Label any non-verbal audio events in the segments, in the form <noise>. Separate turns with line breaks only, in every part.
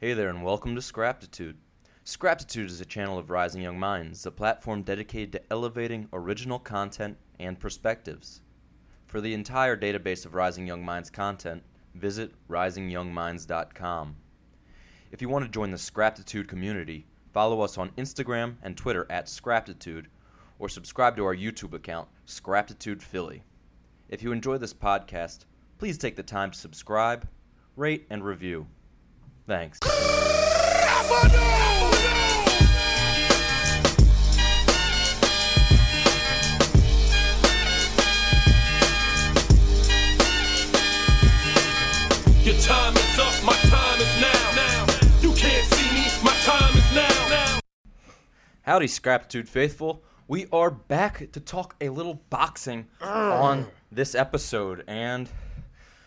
Hey there, and welcome to Scraptitude. Scraptitude is a channel of Rising Young Minds, a platform dedicated to elevating original content and perspectives. For the entire database of Rising Young Minds content, visit risingyoungminds.com. If you want to join the Scraptitude community, follow us on Instagram and Twitter at Scraptitude, or subscribe to our YouTube account, Scraptitude Philly. If you enjoy this podcast, please take the time to subscribe, rate, and review. Thanks.
Your time is up, my time is now. now. You can't see me, my time is now. now.
Howdy, Scraptitude faithful. We are back to talk a little boxing on this episode. And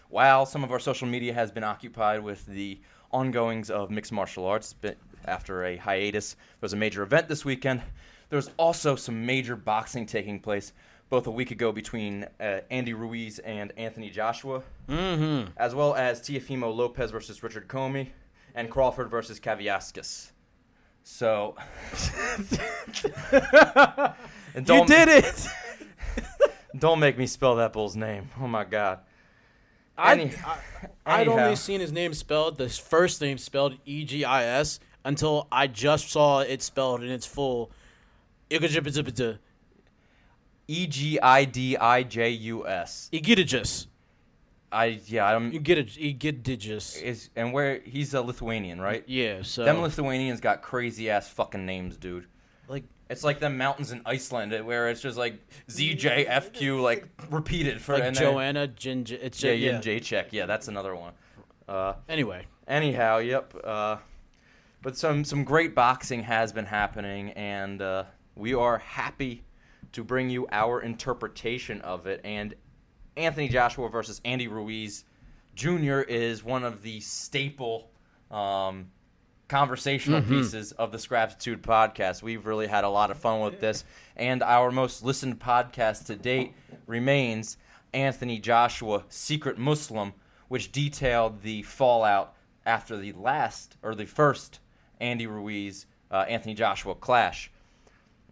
while some of our social media has been occupied with the ongoings of mixed martial arts but after a hiatus, there was a major event this weekend. There's also some major boxing taking place both a week ago between uh, Andy Ruiz and Anthony Joshua, mm-hmm. as well as Teofimo Lopez versus Richard Commey, and Crawford versus Kaviaskis. So, <laughs>
You did it. <laughs>
Don't make me spell that bull's name. Oh my god.
I,
Any-
I, I'd only seen his name spelled, the first name spelled E G I S, until I just saw it spelled in its full.
E G I D I J U S.
Egidijus.
I yeah, I don't
Egidijus.
is and where he's a Lithuanian, right?
Yeah, so.
Them Lithuanians got crazy ass fucking names, dude.
Like,
It's like them mountains in Iceland where it's just like ZJFQ like repeated for
like
and then-
Joanna Ginger. It's
Yeah,
yeah,
Yin J check. Yeah, that's another one. Uh
Anyway,
anyhow, yep. Uh but some some great boxing has been happening and uh we are happy to bring you our interpretation of it and Anthony Joshua versus Andy Ruiz Jr. is one of the staple um, conversational pieces of the Scraptitude podcast. We've really had a lot of fun with this, and our most listened podcast to date remains Anthony Joshua, Secret Muslim, which detailed the fallout after the last or the first Andy Ruiz uh, Anthony Joshua clash.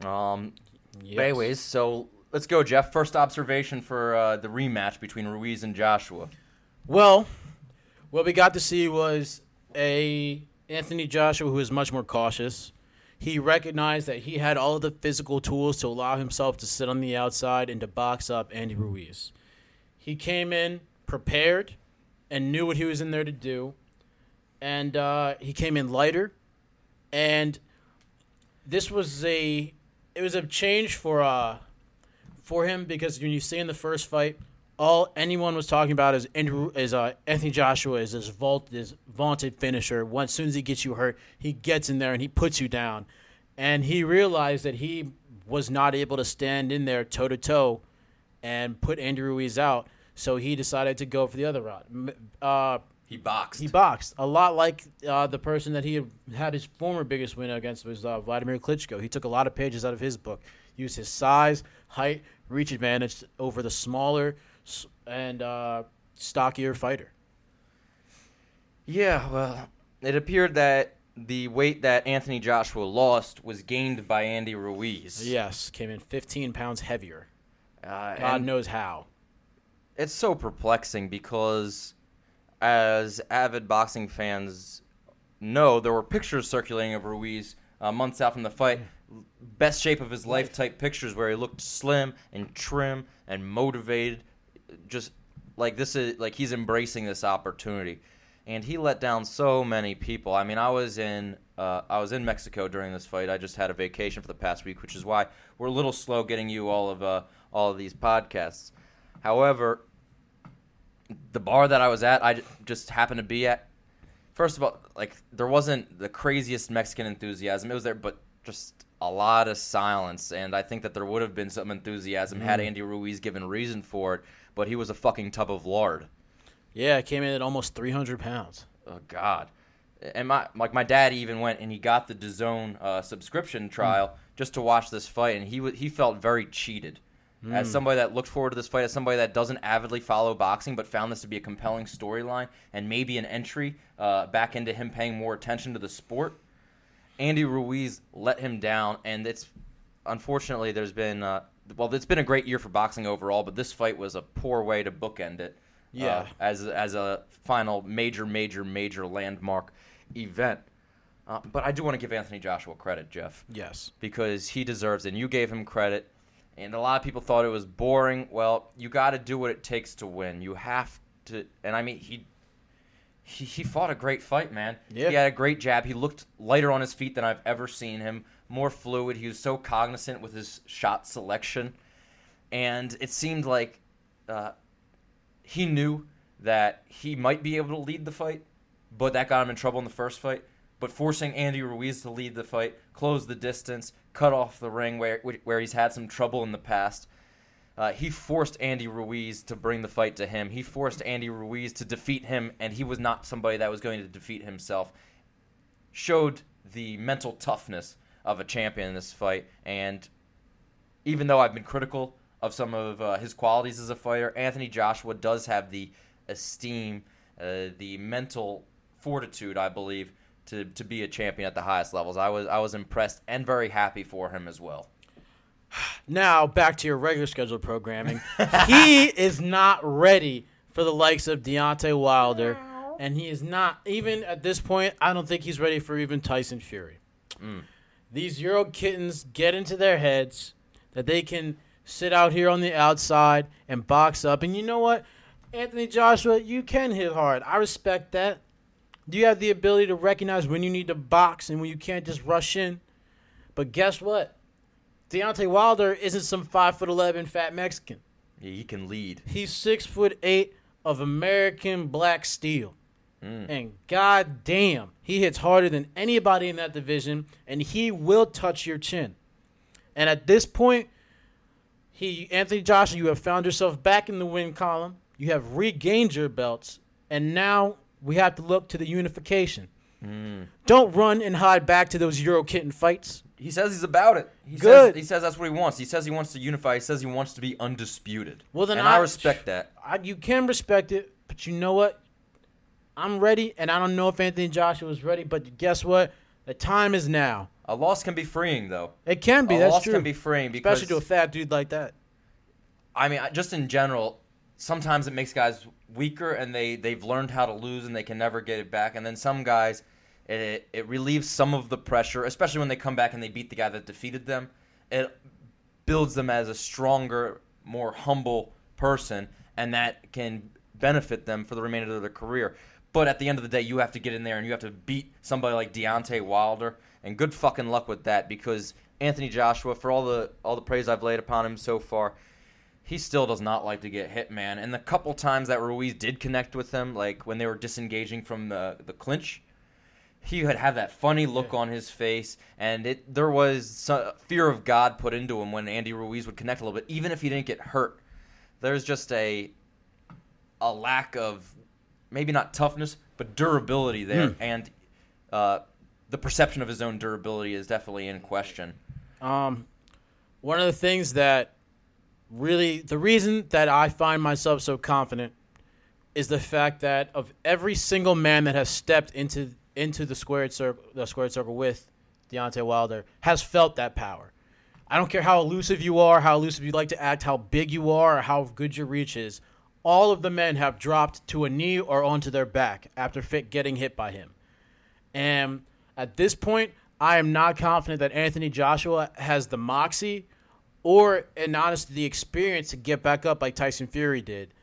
Um,
yes.
but anyways, so let's go, Jeff. First observation for uh, the rematch between Ruiz and Joshua.
Well, what we got to see was a Anthony Joshua who is much more cautious. He recognized that he had all the physical tools to allow himself to sit on the outside and to box up Andy Ruiz. He came in prepared and knew what he was in there to do, and uh, he came in lighter. And this was a it was a change for uh for him because when you see in the first fight, all anyone was talking about is Andrew is uh, Anthony Joshua is this vault this vaunted finisher. Once soon as he gets you hurt, he gets in there and he puts you down. And he realized that he was not able to stand in there toe to toe and put Andy Ruiz out. So he decided to go for the other route. Uh,
He boxed.
he boxed a lot like uh, the person that he had, had his former biggest win against was uh, Vladimir Klitschko. He took a lot of pages out of his book, used his size, height, reach advantage over the smaller and uh, stockier fighter.
Yeah, well, it appeared that the weight that Anthony Joshua lost was gained by Andy Ruiz.
Yes, came in 15 pounds heavier.
Uh,
God knows how.
it's so perplexing because, as avid boxing fans know, there were pictures circulating of Ruiz uh, months out from the fight. Best shape of his life type pictures where he looked slim and trim and motivated. Just like this is like he's embracing this opportunity. And he let down so many people. I mean, I was in uh, I was in Mexico during this fight. I just had a vacation for the past week, which is why we're a little slow getting you all of uh, all of these podcasts. However, the bar that I was at, I just happened to be at. First of all, like there wasn't the craziest Mexican enthusiasm. It was there, but just a lot of silence. And I think that there would have been some enthusiasm had Andy Ruiz given reason for it. But he was a fucking tub of lard.
Yeah, it came in at almost 300 pounds.
Oh God. And my like my dad even went and he got the DAZN uh, subscription trial just to watch this fight, and he wa he felt very cheated. As somebody that looked forward to this fight, as somebody that doesn't avidly follow boxing but found this to be a compelling storyline and maybe an entry uh, back into him paying more attention to the sport, Andy Ruiz let him down, and it's unfortunately there's been uh, well, it's been a great year for boxing overall, but this fight was a poor way to bookend it. uh,
Yeah.
as as a final major, major, major landmark event. Uh, but I do want to give Anthony Joshua credit, Jeff
Yes.
because he deserves it. And you gave him credit. And a lot of people thought it was boring. Well, you got to do what it takes to win. You have to. And I mean, he he, he fought a great fight, man.
Yeah.
He had a great jab. He looked lighter on his feet than I've ever seen him. More fluid. He was so cognizant with his shot selection. And it seemed like uh, he knew that he might be able to lead the fight, but that got him in trouble in the first fight. But forcing Andy Ruiz to lead the fight, close the distance, cut off the ring where where he's had some trouble in the past. Uh, he forced Andy Ruiz to bring the fight to him. He forced Andy Ruiz to defeat him, and he was not somebody that was going to defeat himself. Showed the mental toughness of a champion in this fight, and even though I've been critical of some of uh, his qualities as a fighter, Anthony Joshua does have the esteem, uh, the mental fortitude, I believe, to, to be a champion at the highest levels. I was I was impressed and very happy for him as well. <sighs>
Now back to your regular scheduled programming. he <laughs> is not ready for the likes of Deontay Wilder, and he is not even at this point. I don't think he's ready for even Tyson Fury. These Euro kittens get into their heads that they can sit out here on the outside and box up. And you know what, Anthony Joshua, you can hit hard. I respect that. Do you have the ability to recognize when you need to box and when you can't just rush in. But guess what? Deontay Wilder isn't some five foot eleven fat Mexican.
Yeah, he can lead.
He's six foot eight of American black steel. Mm. And god damn, he hits harder than anybody in that division, and he will touch your chin. And at this point, he Anthony Joshua, you have found yourself back in the win column. You have regained your belts, and now we have to look to the unification. Mm. Don't run and hide back to those Euro kitten fights.
He says he's about it. He
Good.
Says, he says that's what he wants. He says he wants to unify. He says he wants to be undisputed.
Well, then
and I,
I-
respect that.
I, you can respect it, but you know what? I'm ready, and I don't know if Anthony Joshua is ready, but guess what? The time is now.
A loss can be freeing, though.
It can be.
a
that's
loss
true.
can be freeing because
Especially to a fat dude like that.
I mean, just in general, sometimes it makes guys weaker and they they've learned how to lose and they can never get it back. And then some guys, it it relieves some of the pressure, especially when they come back and they beat the guy that defeated them. It builds them as a stronger, more humble person, and that can benefit them for the remainder of their career. But at the end of the day, you have to get in there and you have to beat somebody like Deontay Wilder, and good fucking luck with that because Anthony Joshua, for all the all the praise I've laid upon him so far, he still does not like to get hit, man. And the couple times that Ruiz did connect with him, like when they were disengaging from the the clinch, he had have that funny look on his face, and it there was fear of God put into him when Andy Ruiz would connect a little bit, even if he didn't get hurt. There's just a a lack of maybe not toughness, but durability there, and uh, the perception of his own durability is definitely in question.
Um, one of the things that really, the reason that I find myself so confident is the fact that of every single man that has stepped into into the squared circle, the squared circle with Deontay Wilder, has felt that power. I don't care how elusive you are, how elusive you like to act, how big you are, or how good your reach is. All of the men have dropped to a knee or onto their back after fit getting hit by him. And at this point, I am not confident that Anthony Joshua has the moxie or, and honestly, the experience to get back up like Tyson Fury did,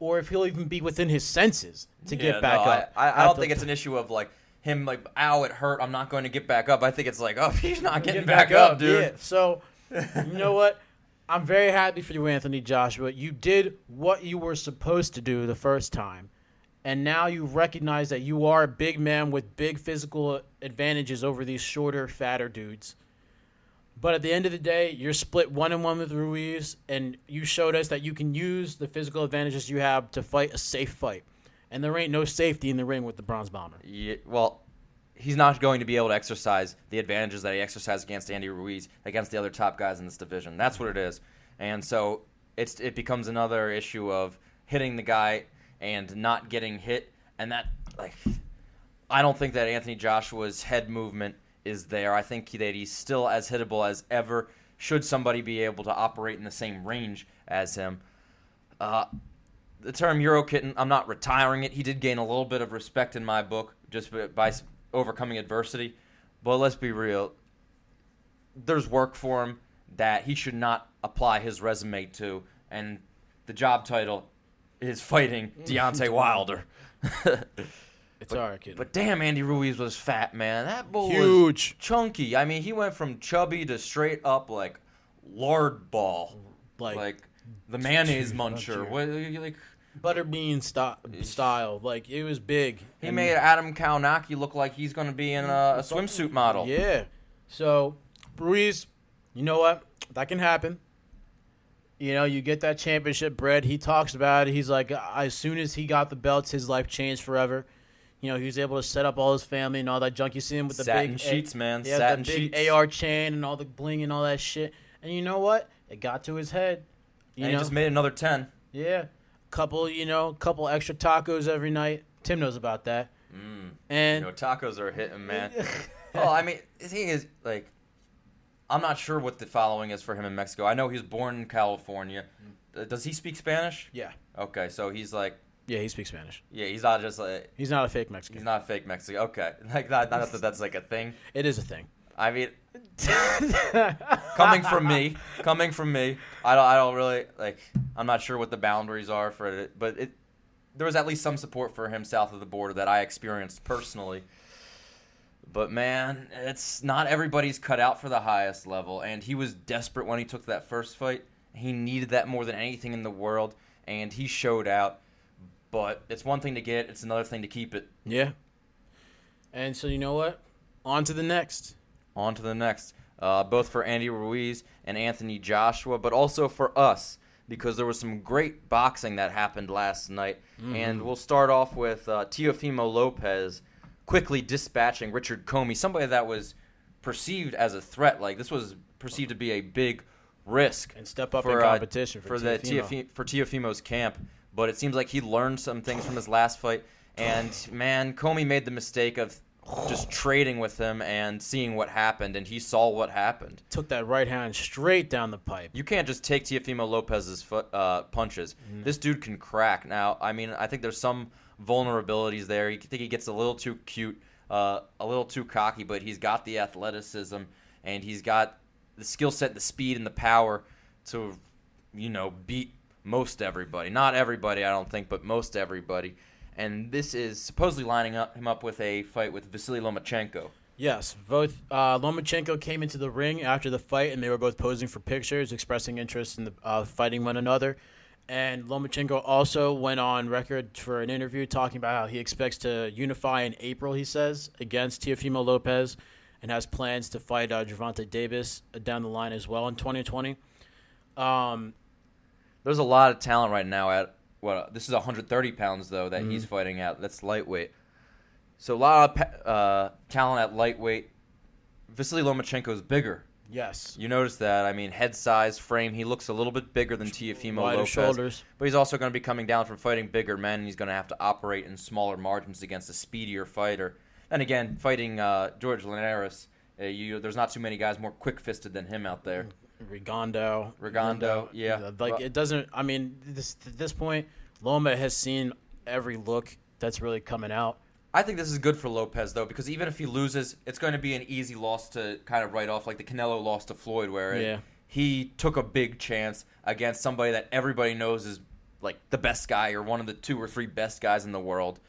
or if he'll even be within his senses to
Yeah,
get back
no,
up.
I, I, I don't think it's an issue of like him like, ow, it hurt. I'm not going to get back up. I think it's like, oh, <laughs> he's not getting
Get
back, up, dude.
Yeah. So, you know what? <laughs> I'm very happy for you, Anthony Joshua. You did what you were supposed to do the first time, and now you recognize that you are a big man with big physical advantages over these shorter, fatter dudes. But at the end of the day, you're split one and one with Ruiz, and you showed us that you can use the physical advantages you have to fight a safe fight. And there ain't no safety in the ring with the Bronze Bomber.
Yeah, well, he's not going to be able to exercise the advantages that he exercised against Andy Ruiz against the other top guys in this division. That's what it is. and so it's it becomes another issue of hitting the guy and not getting hit, and that like I don't think that Anthony Joshua's head movement is there. I think that he's still as hittable as ever. Should somebody be able to operate in the same range as him? Uh, the term Euro kitten, I'm not retiring it. He did gain a little bit of respect in my book just by- overcoming adversity. But let's be real. There's work for him that he should not apply his resume to, and the job title is fighting <laughs> Deontay Wilder. <laughs>
It's all right, kid.
But damn, Andy Ruiz was fat, man. That bull was
Huge.
chunky. I mean, he went from chubby to straight up like lard ball,
like,
like, the <laughs> mayonnaise
muncher.
muncher. What, like
butterbean st- style. Like it was big.
he
And-
made Adam Kownacki look like he's gonna be in a, a swimsuit model.
Yeah. So Ruiz, you know what? That can happen. You know, you get that championship bread. He talks about it. He's like, as soon as he got the belts, his life changed forever. You know, he was able to set up all his family and all that junk. You see him with the
Satin
big
sheets, man.
Yeah,
Satin
the big
sheets.
AR chain and all the bling and all that shit. And you know what? It got to his head. You
and
know,
he just made another ten.
yeah, couple, you know, couple extra tacos every night. Tim knows about that.
Mm.
And
You know, tacos are hitting, man. <laughs> well, I mean, the thing is, like, I'm not sure what the following is for him in Mexico. I know he was born in California. Uh, Does he speak Spanish?
yeah,
Okay, so he's like,
yeah, he speaks Spanish.
yeah, he's not just like,
He's not a fake Mexican.
he's not fake Mexican. Okay, <laughs> like not, not that that's like a thing.
It is a thing.
I mean, <laughs> coming from me, coming from me, I don't, I don't really like. I'm not sure what the boundaries are for it, but it, there was at least some support for him south of the border that I experienced personally. But man, it's not everybody's cut out for the highest level, and he was desperate when he took that first fight. He needed that more than anything in the world, and he showed out. But it's one thing to get; it's another thing to keep it.
Yeah. And so you know what? On to the next.
On to the next. Uh, both for Andy Ruiz and Anthony Joshua, but also for us because there was some great boxing that happened last night. And we'll start off with uh, Teofimo Lopez quickly dispatching Richard Commey, somebody that was perceived as a threat. Like this was perceived to be a big risk
And step up
for,
in
uh,
competition for,
the
Teofimo.
For Teofimo's camp. But it seems like he learned some things from his last fight. And man, Commey made the mistake of just trading with him and seeing what happened, and he saw what happened.
Took that right hand straight down the pipe.
You can't just take Teofimo Lopez's foot, uh, punches. This dude can crack. Now, I mean, I think there's some vulnerabilities there. You think he gets a little too cute, uh, a little too cocky, but he's got the athleticism and he's got the skill set, the speed, and the power to, you know, beat most everybody. Not everybody, I don't think, but most everybody. And this is supposedly lining up him up with a fight with Vasily Lomachenko.
Yes, both uh, Lomachenko came into the ring after the fight, and they were both posing for pictures, expressing interest in the, uh, fighting one another. And Lomachenko also went on record for an interview talking about how he expects to unify in April. He says against Teofimo Lopez, and has plans to fight uh, Gervonta Davis down the line as well in 2020. Um,
There's a lot of talent right now at what this is 130 pounds though that
Mm-hmm.
he's fighting at. That's lightweight. So a lot of uh, talent at lightweight. Vasily Lomachenko is bigger.
yes,
You notice that? I mean, head size, frame. He looks a little bit bigger than Teofimo
wider
Lopez.
shoulders.
But he's also going to be coming down from fighting bigger men. And he's going to have to operate in smaller margins against a speedier fighter. And again, fighting uh, George Linares, uh, you, there's not too many guys more quick-fisted than him out there.
Rigondeaux.
Rigondeaux, yeah.
Like it doesn't. I mean, this at this point, Loma has seen every look that's really coming out.
I think this is good for Lopez though, because even if he loses, it's going to be an easy loss to kind of write off, like the Canelo loss to Floyd, where it-
Yeah.
he took a big chance against somebody that everybody knows is like the best guy or one of the two or three best guys in the world,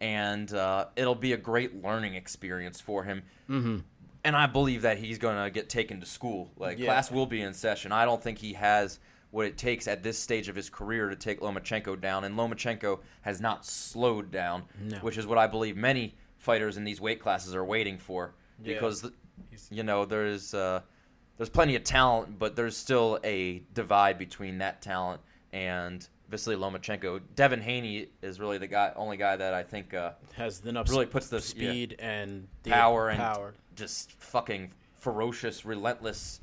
and uh, it'll be a great learning experience for him. Mm-hmm. And I believe that he's going to get taken to school. Like
Yeah.
class will be in session. I don't think he has what it takes at this stage of his career to take Lomachenko down, and Lomachenko has not slowed down,
No.
which is what I believe many fighters in these weight classes are waiting for.
Yeah.
Because you know there's uh, there's plenty of talent, but there's still a divide between that talent and Vasily Lomachenko. Devin Haney is really the guy, only guy that I think uh,
Has
really puts the yeah,
speed and the
power and
power.
Just fucking ferocious, relentless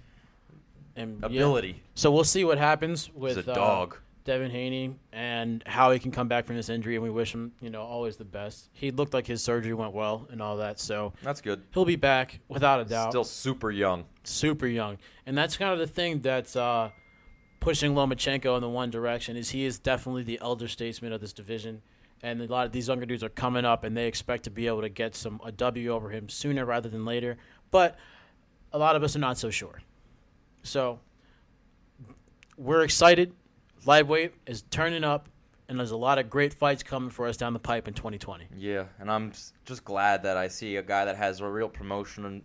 And, yeah.
ability.
So we'll see what happens with
He's a
uh,
dog.
Devin Haney and how he can come back from this injury. And we wish him, you know, always the best. He looked like his surgery went well and all that. So
That's good.
he'll be back without a doubt.
Still super young.
super young, and that's kind of the thing that's uh, pushing Lomachenko in the one direction. Is he is definitely the elder statesman of this division, and a lot of these younger dudes are coming up, and they expect to be able to get some a W over him sooner rather than later. But a lot of us are not so sure. So we're excited. Lightweight is turning up, and there's a lot of great fights coming for us down the pipe in 2020.
Yeah, and I'm just glad that I see a guy that has a real promotion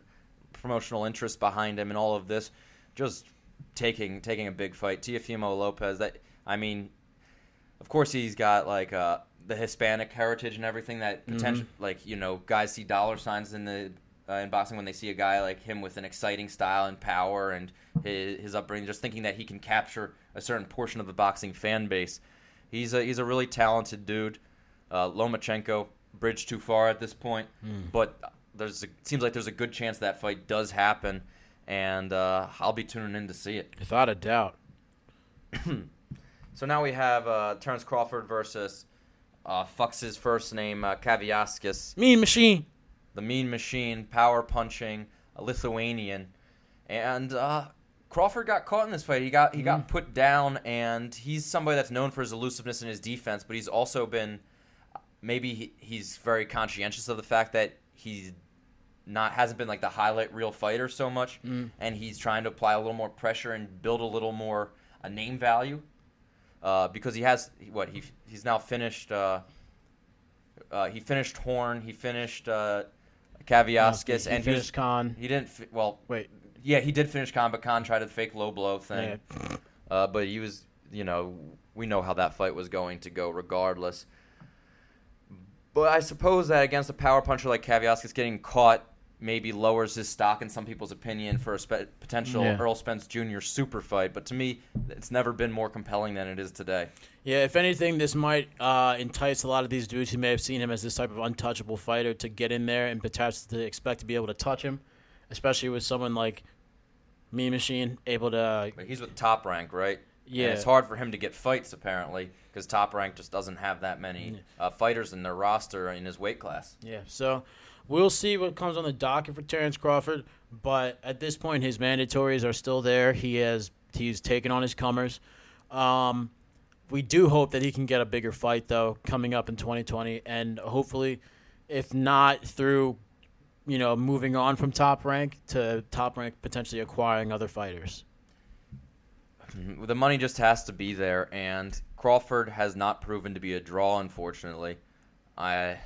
promotional interest behind him and all of this, just taking taking a big fight. Teofimo Lopez. That I mean, of course he's got like uh, the Hispanic heritage and everything that potential. Like you know, guys see dollar signs in the uh, in boxing when they see a guy like him with an exciting style and power and his, his upbringing, just thinking that he can capture a certain portion of the boxing fan base. He's a he's a really talented dude. Uh, Lomachenko bridged too far at this point, but there's a, seems like there's a good chance that fight does happen, and uh, I'll be tuning in to see it.
Without a doubt. <clears throat>
So now we have uh, Terrence Crawford versus uh, fucks his first name uh, Kaviaskis,
Mean Machine.
the Mean Machine, power punching, a Lithuanian, and uh, Crawford got caught in this fight. He got he got put down, and he's somebody that's known for his elusiveness in his defense, but he's also been maybe he, he's very conscientious of the fact that he's not hasn't been like the highlight reel fighter so much, and he's trying to apply a little more pressure and build a little more a name value uh, because he has what he he's now finished. Uh, uh, he finished Horn. He finished uh, Kaviaskis,
he
and he
finished Khan.
he didn't. Fi- well,
Wait.
yeah, he did finish Khan, but Khan tried to fake low blow thing.
Yeah.
Uh, but he was, you know, we know how that fight was going to go regardless. But I suppose that against a power puncher like Kaviaskis, getting caught maybe lowers his stock in some people's opinion for a spe- potential
Yeah.
Errol Spence Jr. super fight. But to me, it's never been more compelling than it is today.
Yeah, if anything, this might uh, entice a lot of these dudes who may have seen him as this type of untouchable fighter to get in there and perhaps to expect to be able to touch him, especially with someone like Me Machine able to.
But he's with Top Rank, right? And
Yeah.
it's hard for him to get fights apparently because Top Rank just doesn't have that many uh, fighters in their roster in his weight class.
Yeah, so we'll see what comes on the docket for Terrence Crawford. But at this point, his mandatories are still there. He has he's taken on his comers. Um, we do hope that he can get a bigger fight though coming up in 2020, and hopefully, if not through, you know, moving on from top rank to top rank, potentially acquiring other fighters.
The money just has to be there, and Crawford has not proven to be a draw. Unfortunately, I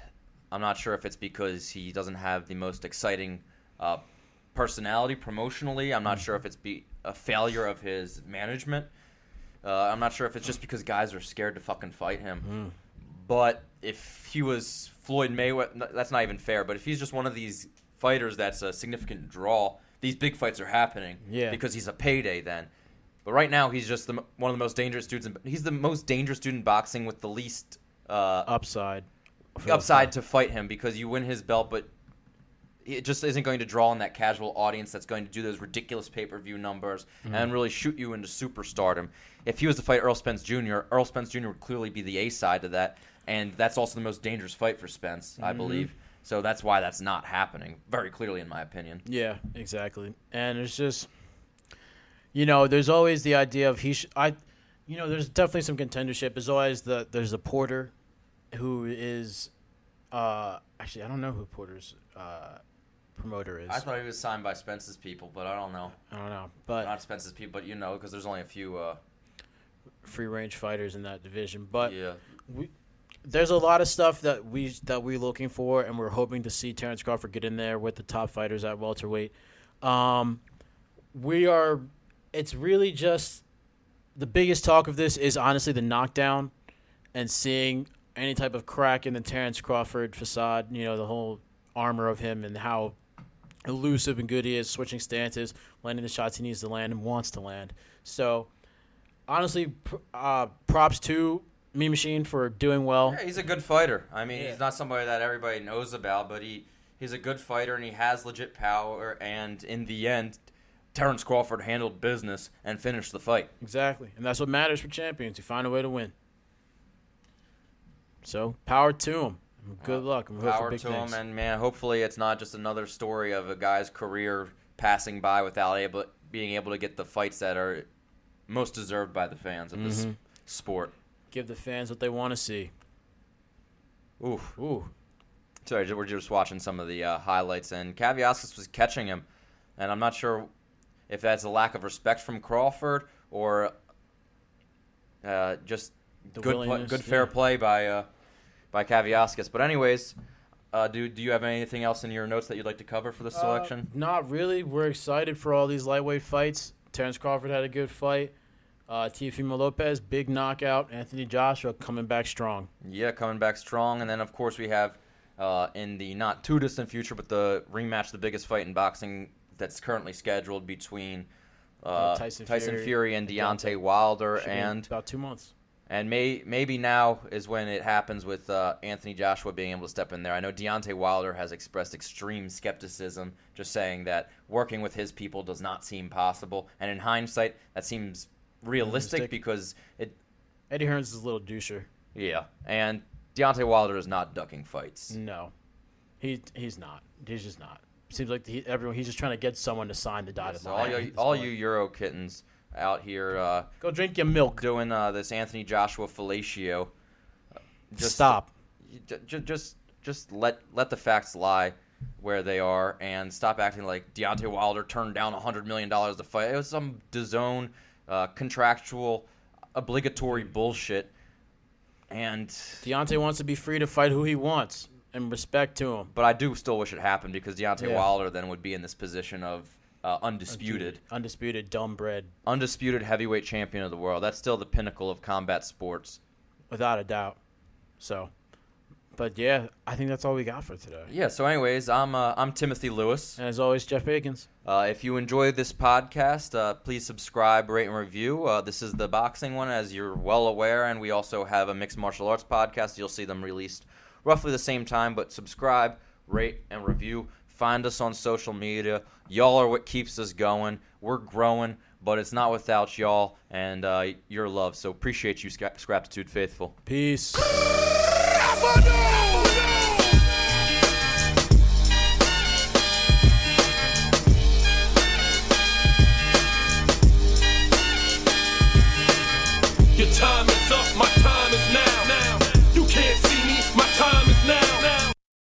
I'm not sure if it's because he doesn't have the most exciting uh, personality promotionally. I'm not sure if it's be a failure of his management. Uh, I'm not sure if it's just because guys are scared to fucking fight him. But if he was Floyd Mayweather, that's not even fair. But if he's just one of these fighters that's a significant draw, these big fights are happening.
Yeah.
Because he's a payday then. But right now he's just the, one of the most dangerous dudes. In, he's the most dangerous dude in boxing with the least uh,
Upside.
Upside to fight him because you win his belt, but it just isn't going to draw in that casual audience that's going to do those ridiculous pay per view numbers mm-hmm. and really shoot you into superstardom. If he was to fight Errol Spence Jr., Errol Spence Jr. would clearly be the A side to that, and that's also the most dangerous fight for Spence, I mm-hmm. believe. So that's why that's not happening, very clearly, in my opinion.
Yeah, exactly. And it's just, you know, there's always the idea of he. Sh- I, you know, there's definitely some contendership. There's always the there's a Porter, who is, uh, actually I don't know who Porter's uh, promoter is.
I thought he was signed by Spence's people, but I don't know.
I don't know, but
Not Spence's people, but you know, because there's only a few. Uh,
free range fighters in that division. But
yeah.
there's a lot of stuff that we that we're looking for, and we're hoping to see Terrence Crawford get in there with the top fighters at welterweight. Um, we are. It's really just the biggest talk of this is honestly the knockdown, and seeing any type of crack in the Terrence Crawford facade. You know the whole armor of him and how elusive and good he is, switching stances, landing the shots he needs to land and wants to land. So, honestly, uh, props to Me Machine for doing well.
Yeah, he's a good fighter. I mean,
Yeah.
he's not somebody that everybody knows about, but he he's a good fighter and he has legit power. And in the end, Terrence Crawford handled business and finished the fight.
Exactly. And that's what matters for champions. You find a way to win. So, power to him. Good luck. And we hope for
Power to
things.
him, and man, hopefully it's not just another story of a guy's career passing by without able being able to get the fights that are most deserved by the fans of this
Mhm.
sport.
Give the fans what they want to see.
Oof.
Ooh.
Sorry, we're just watching some of the uh, highlights, and Kaviaskis was catching him, and I'm not sure if that's a lack of respect from Crawford or uh, just
The
good, play, good fair play by uh, by Kaviaskis. But anyways, uh, do do you have anything else in your notes that you'd like to cover for this selection?
Uh, not really. We're excited for all these lightweight fights. Terrence Crawford had a good fight. Uh, Teofimo Lopez, big knockout. Anthony Joshua coming back strong.
Yeah, coming back strong, and then of course we have uh, in the not too distant future, but the rematch, the biggest fight in boxing that's currently scheduled between uh,
Uh, Tyson
Tyson,
Fury
Fury, and Deontay
Deontay.
Wilder, and
about two months.
And may maybe now is when it happens with uh, Anthony Joshua being able to step in there. I know Deontay Wilder has expressed extreme skepticism, just saying that working with his people does not seem possible, and in hindsight, that seems realistic
Realistic.
because it
Eddie Hearns is a little doucher.
yeah, and Deontay Wilder is not ducking fights.
No, he he's not. He's just not. Seems like he, everyone he's just trying to get someone to sign the dotted
So
line.
all you, all you Euro kittens out here uh,
go drink your milk.
doing uh, this Anthony Joshua fellatio. uh,
Stop.
Just, just, just, just let let the facts lie where they are, and stop acting like Deontay Wilder turned down hundred million dollars to fight. It was some DAZN uh, contractual, obligatory bullshit. And
Deontay wants to be free to fight who he wants, and respect to him.
but I do still wish it happened because Deontay
Yeah.
Wilder then would be in this position of uh, undisputed.
undisputed, dumb bread,
undisputed heavyweight champion of the world. That's still the pinnacle of combat sports.
without a doubt. So, but yeah, I think that's all we got for today.
Yeah. So, anyways, I'm uh, I'm Timothy Lewis.
And as always, Jeff Bakins.
Uh, if you enjoyed this podcast, uh, please subscribe, rate, and review. Uh, this is the boxing one, as you're well aware, and we also have a mixed martial arts podcast. You'll see them released roughly the same time. But subscribe, rate, and review. Find us on social media. Y'all are what keeps us going. We're growing, but it's not without y'all and uh, your love. So appreciate you, Scra- Scraptitude Faithful.
Peace.
Avenue!